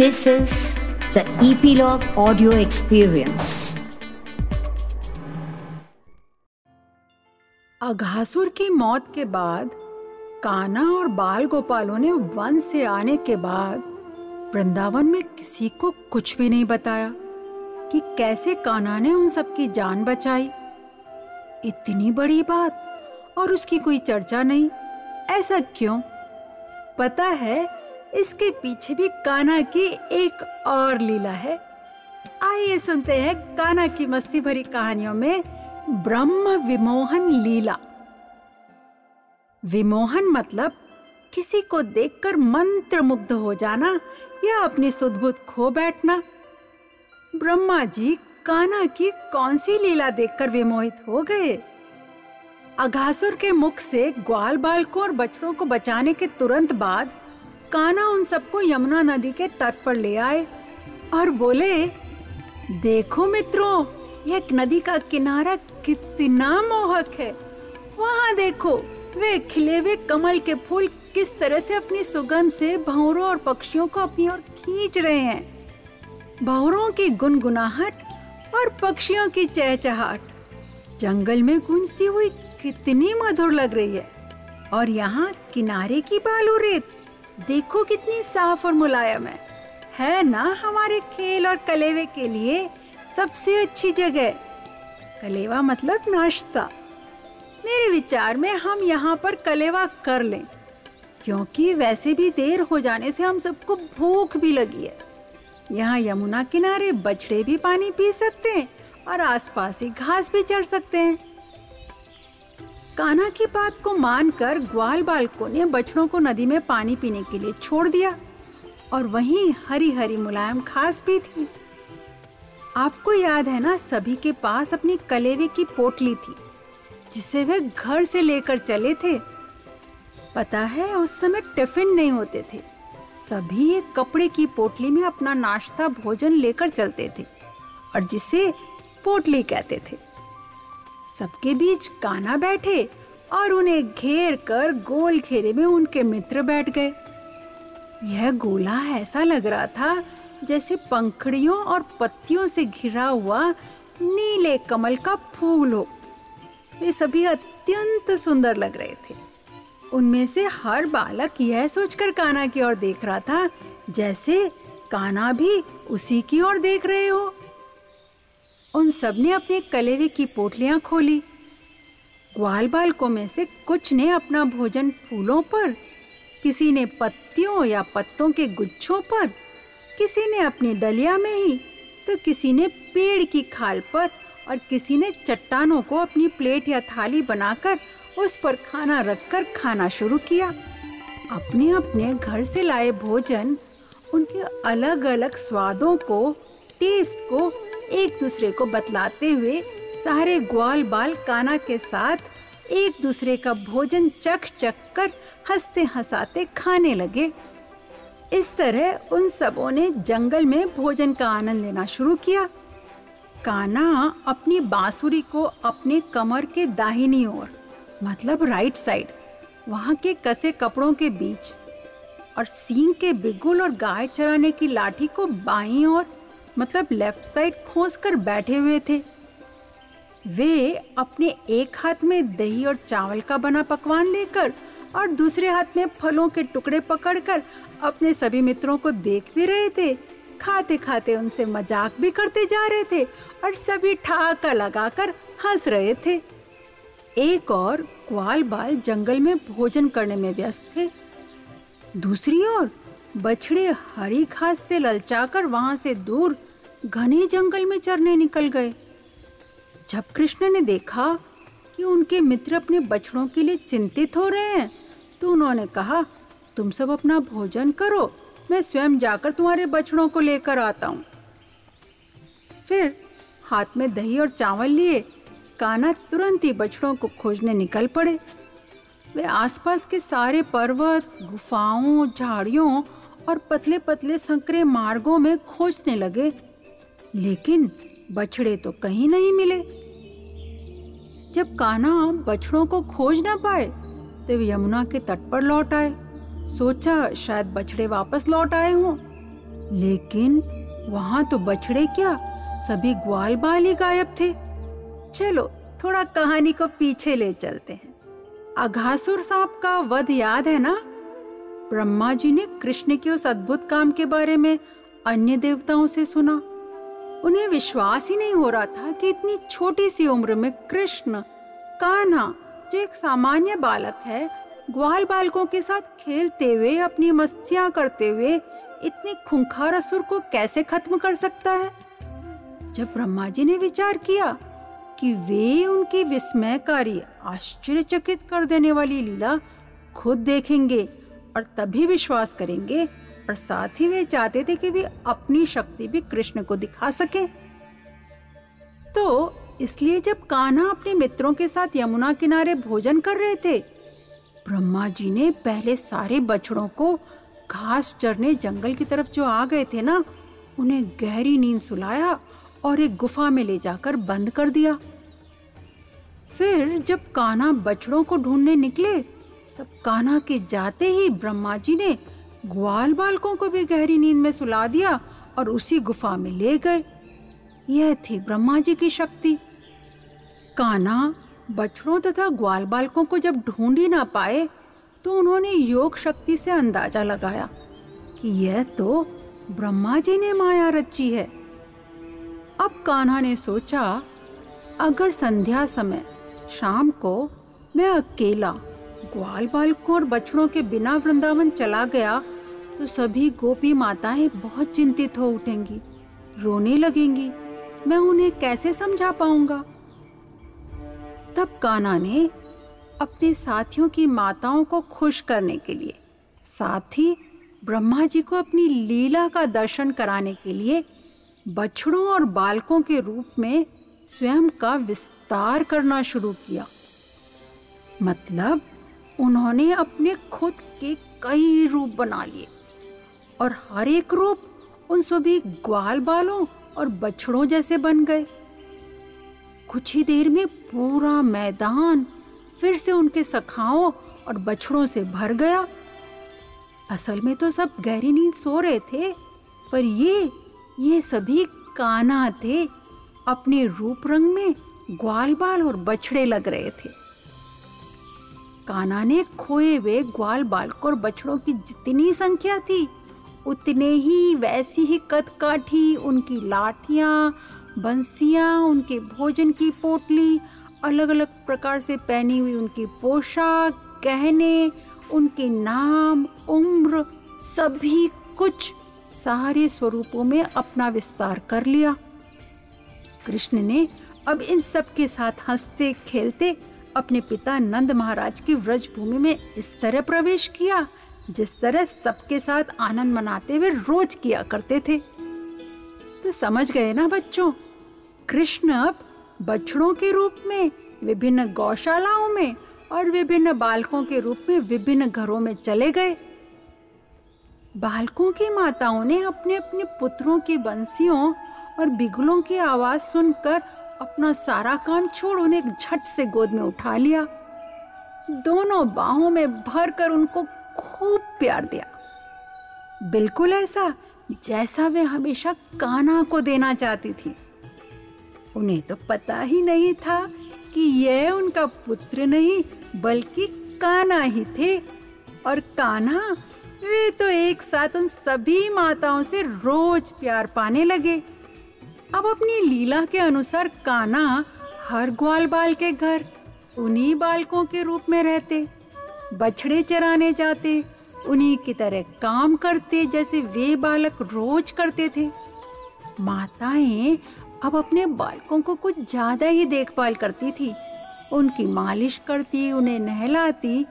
This is the Epilogue Audio Experience. Aghasura की मौत के बाद काना और बाल गोपालों ने वन से आने के बाद वृंदावन में किसी को कुछ भी नहीं बताया कि कैसे काना ने उन सबकी जान बचाई इतनी बड़ी बात और उसकी कोई चर्चा नहीं, ऐसा क्यों पता है इसके पीछे भी काना की एक और लीला है। आइए सुनते हैं काना की मस्ती भरी कहानियों में ब्रह्म विमोहन लीला। विमोहन मतलब किसी को देखकर मंत्र मुग्ध हो जाना या अपनी सुदबुद खो बैठना। ब्रह्मा जी काना की कौन सी लीला देखकर विमोहित हो गए? अघासुर के मुख से ग्वाल बालकों और बछड़ों को बचाने के तुरंत बाद काना उन सबको यमुना नदी के तट पर ले आए और बोले, देखो मित्रों एक नदी का किनारा कितना मोहक है। वहाँ देखो, वे खिले हुए कमल के फूल किस तरह से अपनी सुगंध से भंवरों और पक्षियों को अपनी ओर खींच रहे हैं। भंवरों की गुनगुनाहट और पक्षियों की चहचहाट। जंगल में गूंजती हुई कितनी मधुर लग रही है और यहाँ किनारे की बालू रेत। देखो कितनी साफ़ और मुलायम है। है ना हमारे खेल और कलेवे के लिए सबसे अच्छी जगह? कलेवा मतलब नाश्ता। मेरे विचार में हम यहाँ पर कलेवा कर लें, क्योंकि वैसे भी देर हो जाने से हम सबको भूख भी लगी है। यहाँ यमुना किनारे बछड़े भी पानी पी सकते हैं और आसपास ही घास भी चढ़ सकते हैं। कान्हा की बात को मानकर ग्वाल बालकों ने बछड़ों को नदी में पानी पीने के लिए छोड़ दिया और वहीं हरी हरी मुलायम खास भी थी। आपको याद है ना, सभी के पास अपनी कलेवे की पोटली थी, जिसे वे घर से लेकर चले थे। पता है, उस समय टिफ़िन नहीं होते थे। सभी एक कपड़े की पोटली में अपना नाश्ता, भोजन लेकर चलते थे और जिसे पोटली कहते थे। सबके बीच काना बैठे और उन्हें घेर कर गोल घेरे में उनके मित्र बैठ गए। यह गोला ऐसा लग रहा था जैसे पंखड़ियों और पत्तियों से घिरा हुआ नीले कमल का फूल हो। वे सभी अत्यंत सुंदर लग रहे थे। उनमें से हर बालक यह सोचकर काना की ओर देख रहा था जैसे काना भी उसी की ओर देख रहे हो। उन सबने अपने कलेवे की पोटलियाँ खोली। ग्वाल बालकों में से कुछ ने अपना भोजन फूलों पर, किसी ने पत्तियों या पत्तों के गुच्छों पर, किसी ने अपनी डलिया में ही तो किसी ने पेड़ की खाल पर और किसी ने चट्टानों को अपनी प्लेट या थाली बनाकर उस पर खाना रखकर खाना शुरू किया। अपने अपने घर से लाए भोजन उनके अलग अलग स्वादों को, टेस्ट को एक दूसरे को बतलाते हुए सारे ग्वाल बाल काना के साथ एक दूसरे का भोजन चख चख कर हँसते हंसाते खाने लगे। इस तरह उन सबों ने जंगल में भोजन का आनंद लेना शुरू किया। काना अपनी बांसुरी को अपने कमर के दाहिनी ओर मतलब राइट साइड, वहाँ के कसे कपड़ों के बीच और सींग के बिगुल और गाय चराने की लाठी को बाई ओर मतलब लेफ़्ट साइड खोस कर बैठे हुए थे। वे अपने एक हाथ में दही और चावल का बना पकवान लेकर और दूसरे हाथ में फलों के टुकड़े पकड़कर अपने सभी मित्रों को देख भी रहे थे। खाते खाते उनसे मज़ाक भी करते जा रहे थे और सभी ठहाका लगाकर हंस रहे थे। एक और ग्वाल बाल जंगल में भोजन करने में व्यस्त थे। दूसरी ओर बछड़े हरी घास से ललचाकर वहाँ से दूर घने जंगल में चरने निकल गए। जब कृष्ण ने देखा कि उनके मित्र अपने बछड़ों के लिए चिंतित हो रहे हैं तो उन्होंने कहा, तुम सब अपना भोजन करो, मैं स्वयं जाकर तुम्हारे बछड़ों को लेकर आता हूँ। फिर हाथ में दही और चावल लिए काना तुरंत ही बछड़ों को खोजने निकल पड़े। वे आसपास के सारे पर्वत, गुफाओं, झाड़ियों और पतले पतले संकरे मार्गों में खोजने लगे। लेकिन बछड़े तो कहीं नहीं मिले। जब कान्हा बछड़ों को खोज ना पाए तो यमुना के तट पर लौट आए। सोचा शायद बछड़े वापस लौट आए हों। लेकिन वहाँ तो बछड़े क्या, सभी ग्वाल बाल ही गायब थे। चलो, थोड़ा कहानी को पीछे ले चलते हैं। अघासुर सांप का वध याद है ना? ब्रह्मा जी ने कृष्ण के उस अद्भुत काम के बारे में अन्य देवताओं से सुना। उन्हें विश्वास ही नहीं हो रहा था कि इतनी छोटी सी उम्र में कृष्ण, कान्हा, जो एक सामान्य बालक है, ग्वाल बालकों के साथ खेलते हुए, अपनी मस्तियाँ करते हुए, इतने खुंखार असुर को कैसे खत्म कर सकता है? जब ब्रह्मा जी ने विचार किया कि वे उनकी विस्मयकारी, आश्चर्यचकित कर देने वाली लीला खुद देखेंगे और तभी विश्वास करेंगे और साथ ही वे चाहते थे कि वे अपनी शक्ति भी कृष्ण को दिखा सके। तो इसलिए जब कान्हा अपने मित्रों के साथ यमुना किनारे भोजन कर रहे थे, ब्रह्मा जी ने पहले सारे बछड़ों को घास चरने जंगल की तरफ़ जो आ गए थे ना, उन्हें गहरी नींद सुलाया और एक गुफा में ले जाकर बंद कर दिया। फिर जब कान्हा बछड़ों को ढूँढने निकले, तब कान्हा के जाते ही ब्रह्मा जी ने ग्वाल बालकों को भी गहरी नींद में सुला दिया और उसी गुफा में ले गए। यह थी ब्रह्मा जी की शक्ति। कान्हा, बछड़ों तथा ग्वाल बालकों को जब ढूंढ ही ना पाए तो उन्होंने योग शक्ति से अंदाज़ा लगाया कि यह तो ब्रह्मा जी ने माया रची है। अब कान्हा ने सोचा, अगर संध्या समय शाम को मैं अकेला ग्वाल बालकों और बछड़ों के बिना वृंदावन चला गया तो सभी गोपी माताएँ बहुत चिंतित हो उठेंगी, रोने लगेंगी। मैं उन्हें कैसे समझा पाऊँगा? तब काना ने अपने साथियों की माताओं को खुश करने के लिए, साथ ही ब्रह्मा जी को अपनी लीला का दर्शन कराने के लिए बछड़ों और बालकों के रूप में स्वयं का विस्तार करना शुरू किया। मतलब उन्होंने अपने खुद के कई रूप बना लिए। और हर एक रूप उन सभी ग्वाल बालों और बछड़ों जैसे बन गए। कुछ ही देर में पूरा मैदान फिर से उनके सखाओं और बछड़ों से भर गया। असल में तो सब गहरी नींद सो रहे थे, पर ये ये सभी काना थे। अपने रूप रंग में ग्वाल बाल और बछड़े लग रहे थे। काना ने खोए हुए ग्वाल बालक और बछड़ों की जितनी संख्या थी, उतने ही वैसी ही कदकाठी, उनकी लाठियाँ, बंसियाँ, उनके भोजन की पोटली अलग अलग प्रकार से पहनी हुई उनकी पोशाक, गहने, उनके नाम, उम्र, सभी कुछ सारे स्वरूपों में अपना विस्तार कर लिया। कृष्ण ने अब इन सब के साथ हँसते, खेलते अपने पिता नंद महाराज की व्रज भूमि में इस तरह प्रवेश किया, जिस तरह सबके साथ आनंद मनाते हुए रोज किया करते थे। तो समझ गए ना बच्चों? कृष्ण अब बछड़ों के रूप में, विभिन्न गौशालाओं में और विभिन्न बालकों के रूप में विभिन्न घरों में चले गए। बालकों की माताओं ने अपने अपने पुत्रों की बंसियों और बिगुलों की आवाज़ सुनकर अपना सारा काम छोड़ उन्हें झट से गोद में उठा लिया। दोनों बाहों में भर कर उनको खूब प्यार दिया। बिल्कुल ऐसा जैसा वे हमेशा काना को देना चाहती थी। उन्हें तो पता ही नहीं था कि यह उनका पुत्र नहीं, बल्कि काना ही थे। और काना वे तो एक साथ उन सभी माताओं से रोज प्यार पाने लगे। अब अपनी लीला के अनुसार काना हर ग्वाल बाल के घर, उन्हीं बालकों के रूप में रहते। बछड़े चराने जाते, उन्हीं की तरह काम करते जैसे वे बालक रोज करते थे। माताएँ अब अपने बालकों को कुछ ज़्यादा ही देखभाल करती थी। उनकी मालिश करती, उन्हें नहलाती,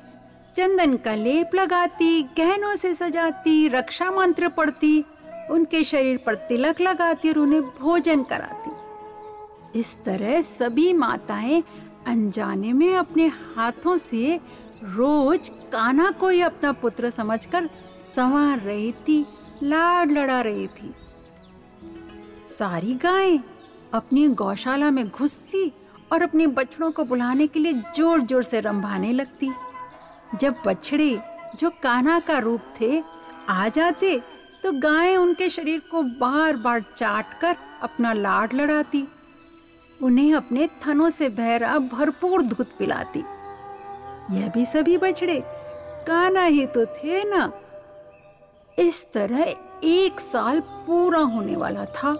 चंदन का लेप लगाती, गहनों से सजाती, रक्षा मंत्र पढ़ती। उनके शरीर पर तिलक लगाती और उन्हें भोजन कराती। इस तरह सभी माताएँ अनजाने में अपने हाथों से रोज काना को ही अपना पुत्र समझकर संवार रही थी, लाड लड़ा रही थी। सारी गायें अपनी गौशाला में घुसती और अपने बछड़ों को बुलाने के लिए ज़ोर ज़ोर से रंभाने लगती। जब बछड़े जो कान्हा का रूप थे, आ जाते तो गायें उनके शरीर को बार बार चाट कर अपना लाड लड़ाती। उन्हें अपने थनों से बहरा भरपूर दूध पिलाती। यह भी सभी बछड़े, काना ही तो थे ना। इस तरह एक साल पूरा होने वाला था।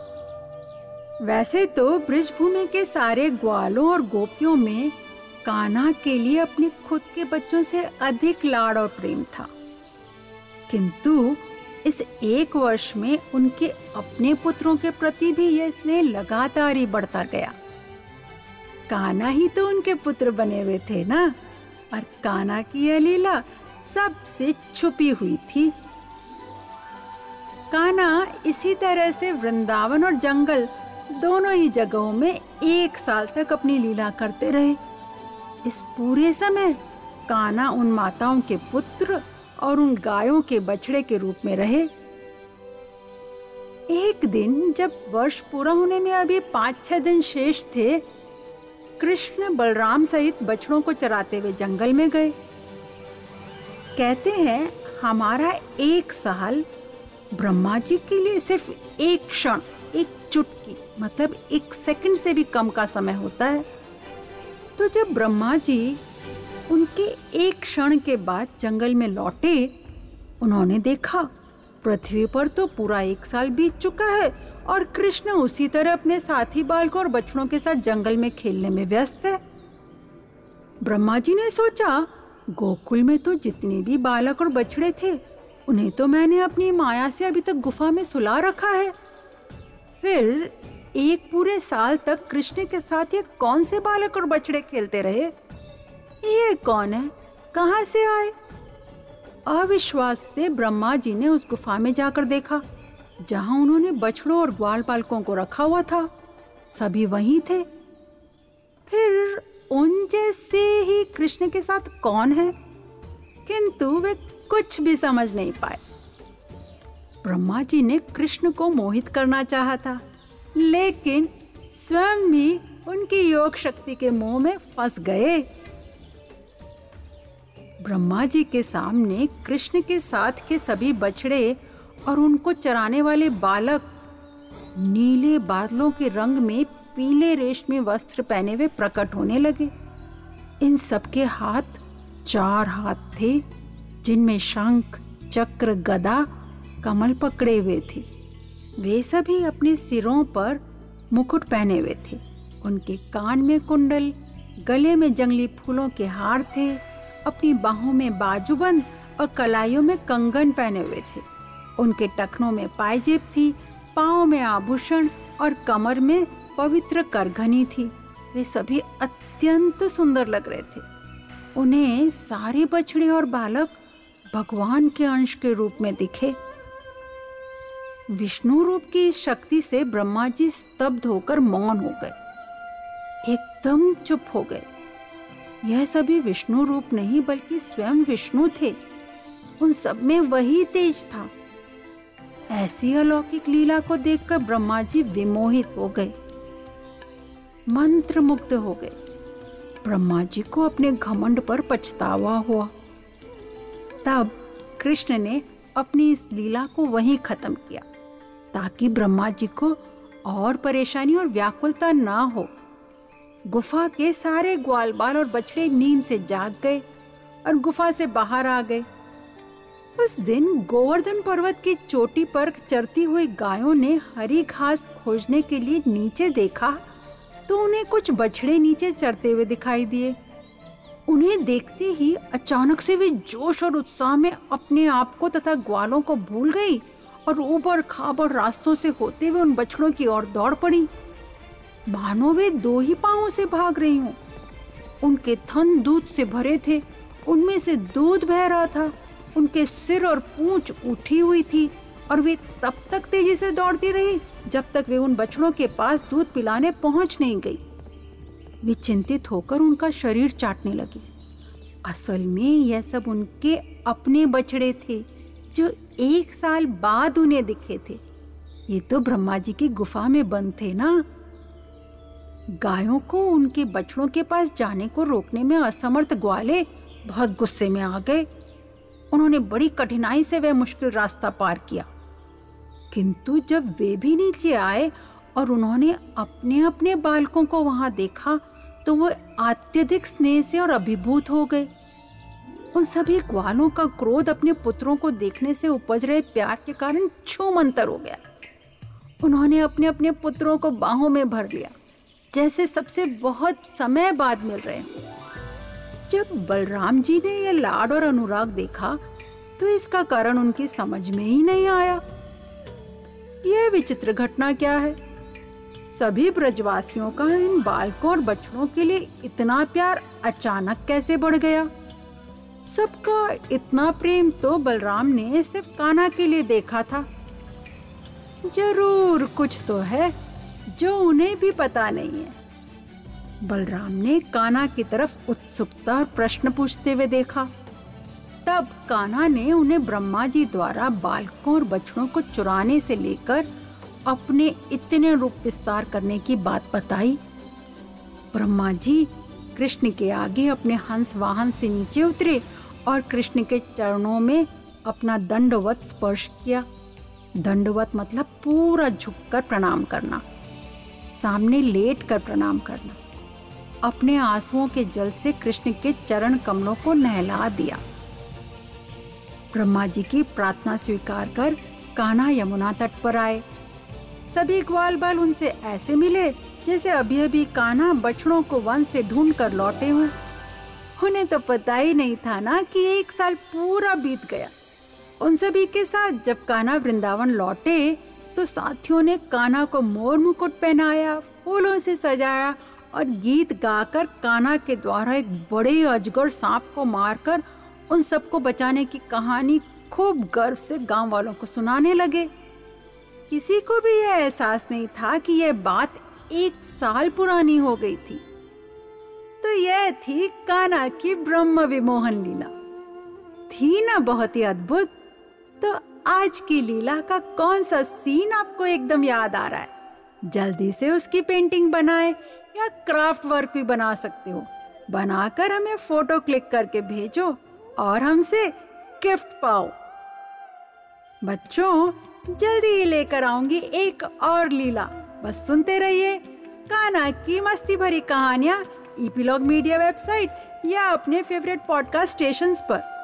वैसे तो ब्रिजभूमि के सारे ग्वालों और गोपियों में कान्हा के लिए अपने खुद के बच्चों से अधिक लाड़ और प्रेम था। किंतु इस एक वर्ष में उनके अपने पुत्रों के प्रति भी यह स्नेह लगातार ही बढ़ता गया। काना ही तो उनके पुत्र बने हुए थे ना? और काना की यह लीला सबसे छुपी हुई थी। काना इसी तरह से वृंदावन और जंगल दोनों ही जगहों में एक साल तक अपनी लीला करते रहे। इस पूरे समय काना उन माताओं के पुत्र और उन गायों के बछड़े के रूप में रहे। एक दिन जब वर्ष पूरा होने में अभी पाँच छह दिन शेष थे, कृष्ण बलराम सहित बछड़ों को चराते हुए जंगल में गए। कहते हैं, हमारा एक साल ब्रह्मा जी के लिए सिर्फ़ एक क्षण, एक चुटकी मतलब एक सेकंड से भी कम का समय होता है। तो जब ब्रह्मा जी उनके एक क्षण के बाद जंगल में लौटे, उन्होंने देखा, पृथ्वी पर तो पूरा एक साल बीत चुका है और कृष्ण उसी तरह अपने साथी बालकों और बछड़ों के साथ जंगल में खेलने में व्यस्त है। ब्रह्मा जी ने सोचा, गोकुल में तो जितने भी बालक और बछड़े थे, उन्हें तो मैंने अपनी माया से अभी तक गुफा में सुला रखा है। फिर एक पूरे साल तक कृष्ण के साथ ये कौन से बालक और बछड़े खेलते रहे? ये कौन है? कहाँ से आए? अविश्वास से ब्रह्मा जी ने उस गुफा में जाकर देखा, जहाँ उन्होंने बछड़ों और ग्वाल पालकों को रखा हुआ था। सभी वहीं थे। फिर उन जैसे ही कृष्ण के साथ कौन है? किंतु वे कुछ भी समझ नहीं पाए। ब्रह्मा जी ने कृष्ण को मोहित करना चाहा था, लेकिन स्वयं भी उनकी योग शक्ति के मोह में फंस गए। ब्रह्मा जी के सामने कृष्ण के साथ के सभी बछड़े और उनको चराने वाले बालक नीले बादलों के रंग में पीले रेशमी वस्त्र पहने हुए प्रकट होने लगे। इन सबके हाथ चार हाथ थे, जिनमें शंख, चक्र, गदा, कमल पकड़े हुए थे। वे सभी अपने सिरों पर मुकुट पहने हुए थे। उनके कान में कुंडल, गले में जंगली फूलों के हार थे। अपनी बाहों में बाजूबंद और कलाइयों में कंगन पहने हुए थे। उनके टखनों में पायजेब थी, पाँव में आभूषण और कमर में पवित्र करघनी थी। वे सभी अत्यंत सुंदर लग रहे थे। उन्हें सारे बछड़े और बालक भगवान के अंश के रूप में दिखे। विष्णु रूप की शक्ति से ब्रह्मा जी स्तब्ध होकर मौन हो गए। एकदम चुप हो गए। यह सभी विष्णु रूप नहीं, बल्कि स्वयं विष्णु थे। उन सब में वही तेज था। ऐसी अलौकिक लीला को देखकर ब्रह्मा जी विमोहित हो गए। मंत्र मुग्ध हो गए। ब्रह्मा जी को अपने घमंड पर पछतावा हुआ। तब कृष्ण ने अपनी इस लीला को वहीं खत्म किया, ताकि ब्रह्मा जी को और परेशानी और व्याकुलता ना हो। गुफा के सारे ग्वाल बाल और बछड़े नींद से जाग गए और गुफा से बाहर आ गए। उस दिन गोवर्धन पर्वत की चोटी पर चरती हुई गायों ने हरी घास खोजने के लिए नीचे देखा तो उन्हें कुछ बछड़े नीचे चरते हुए दिखाई दिए। उन्हें देखते ही अचानक से वे जोश और उत्साह में अपने आप को तथा ग्वालों को भूल गई और ऊबर खाबर रास्तों से होते हुए उन बछड़ों की ओर दौड़ पड़ी। मानो वे दो ही पाओ से भाग रही हूँ। उनके थन दूध से भरे थे, उनमें से दूध बह रहा था। उनके सिर और पूंछ उठी हुई थी और वे तब तक तेज़ी से दौड़ती रही जब तक वे उन बछड़ों के पास दूध पिलाने पहुँच नहीं गई। वे चिंतित होकर उनका शरीर चाटने लगी। असल में यह सब उनके अपने बछड़े थे, जो एक साल बाद उन्हें दिखे थे। ये तो ब्रह्मा जी की गुफा में बंद थे ना? गायों को उनके बछड़ों के पास जाने को रोकने में असमर्थ ग्वाले बहुत गुस्से में आ गए। उन्होंने बड़ी कठिनाई से वह मुश्किल रास्ता पार किया। किंतु जब वे भी नीचे आए और उन्होंने अपने अपने बालकों को वहाँ देखा तो वो अत्यधिक स्नेह से और अभिभूत हो गए। उन सभी ग्वालों का क्रोध अपने पुत्रों को देखने से उपज रहे प्यार के कारण छूमंतर हो गया। उन्होंने अपने अपने पुत्रों को बाहों में भर लिया। जैसे सबसे बहुत समय बाद मिल रहे जब बलराम जी ने यह लाड और अनुराग देखा तो इसका कारण उनकी समझ में ही नहीं आया। यह विचित्र घटना क्या है? सभी ब्रजवासियों का इन बालकों और बछड़ों के लिए इतना प्यार अचानक कैसे बढ़ गया? सबका इतना प्रेम तो बलराम ने सिर्फ़ काना के लिए देखा था। ज़रूर कुछ तो है। जो उन्हें भी पता नहीं है। बलराम ने काना की तरफ़ उत्सुकता और प्रश्न पूछते हुए देखा। तब काना ने उन्हें ब्रह्मा जी द्वारा बालकों और बछड़ों को चुराने से लेकर अपने इतने रूप विस्तार करने की बात बताई। ब्रह्मा जी कृष्ण के आगे अपने हंस वाहन से नीचे उतरे और कृष्ण के चरणों में अपना दंडवत स्पर्श किया। दंडवत मतलब पूरा झुककर प्रणाम करना। सामने लेट कर प्रणाम करना। अपने आंसुओं के जल से कृष्ण के चरण कमलों को नहला दिया। ब्रह्मा जी की प्रार्थना स्वीकार कर कान्हा यमुना तट पर आए। सभी ग्वाल बाल उनसे ऐसे मिले जैसे अभी अभी कान्हा बछड़ों को वन से ढूंढ कर लौटे हों। उन्हें तो पता ही नहीं था ना कि एक साल पूरा बीत गया। उन सभी के साथ जब कान्हा वृंदावन लौटे तो साथियों ने कान्हा को मोर मुकुट पहनाया, फूलों से सजाया और गीत गाकर कान्हा के द्वारा एक बड़े अजगर सांप को मारकर उन सबको बचाने की कहानी खूब गर्व से गाँव वालों को सुनाने लगे। किसी को भी यह एहसास नहीं था कि यह बात एक साल पुरानी हो गई थी। तो यह थी कान्हा की ब्रह्म विमोहन लीला। थी ना बहुत ही अद्भुत तो आज की लीला का कौन सा सीन आपको एकदम याद आ रहा है? जल्दी से उसकी पेंटिंग बनाए या क्राफ्ट वर्क भी बना सकते हो। बनाकर हमें फ़ोटो क्लिक करके भेजो और हमसे गिफ्ट पाओ। बच्चों, जल्दी ही लेकर आऊँगी एक और लीला। बस सुनते रहिए काना की मस्ती भरी कहानियाँ ईपीलॉग मीडिया वेबसाइट या अपने फेवरेट पॉडकास्ट स्टेशंस पर।